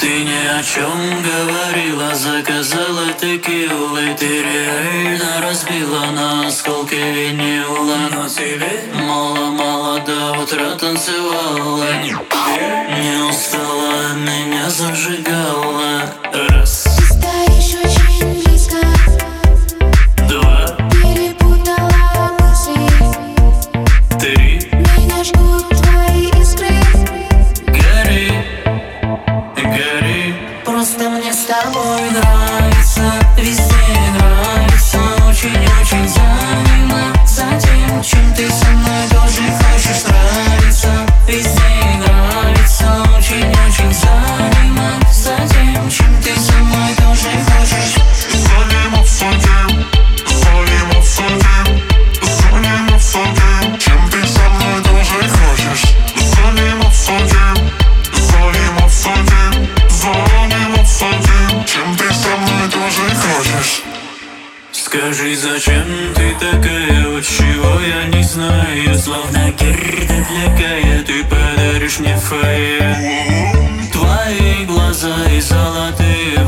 Ты ни о чем говорила, заказала текилы Ты реально разбила на осколки винила. Но тебе мало-мало до утра танцевала. Не устала, меня зажигала мне с тобой нравится, везде нравится Очень-очень Скажи, зачем ты такая, вот чего я не знаю Словно Герда для Кая, ты подаришь мне фае Твои глаза и золотые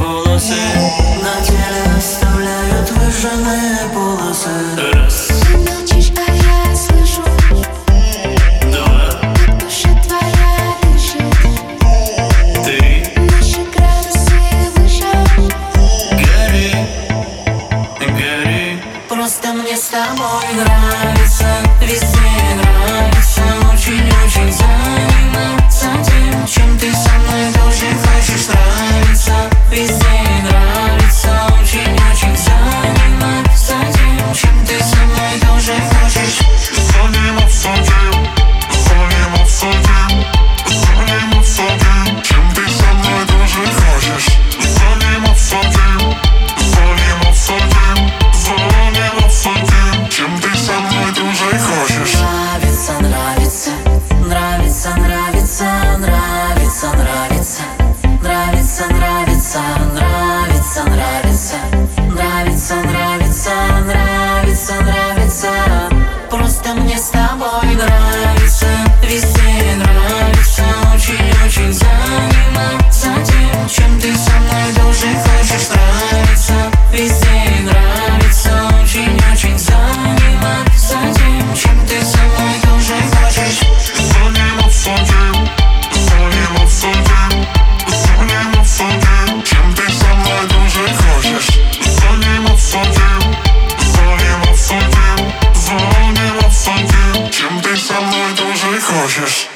мне с тобой нравится Везде. больше хочешь нравиться Везде и Очень-очень заниматься. Тем, чем ты со мной тоже хочешь. Заниматься тем, заниматься тем Заниматься тем, чем ты со мной тоже хочешь. Заниматься тем, заниматься тем Заниматься тем, чем ты со мной тоже хочешь.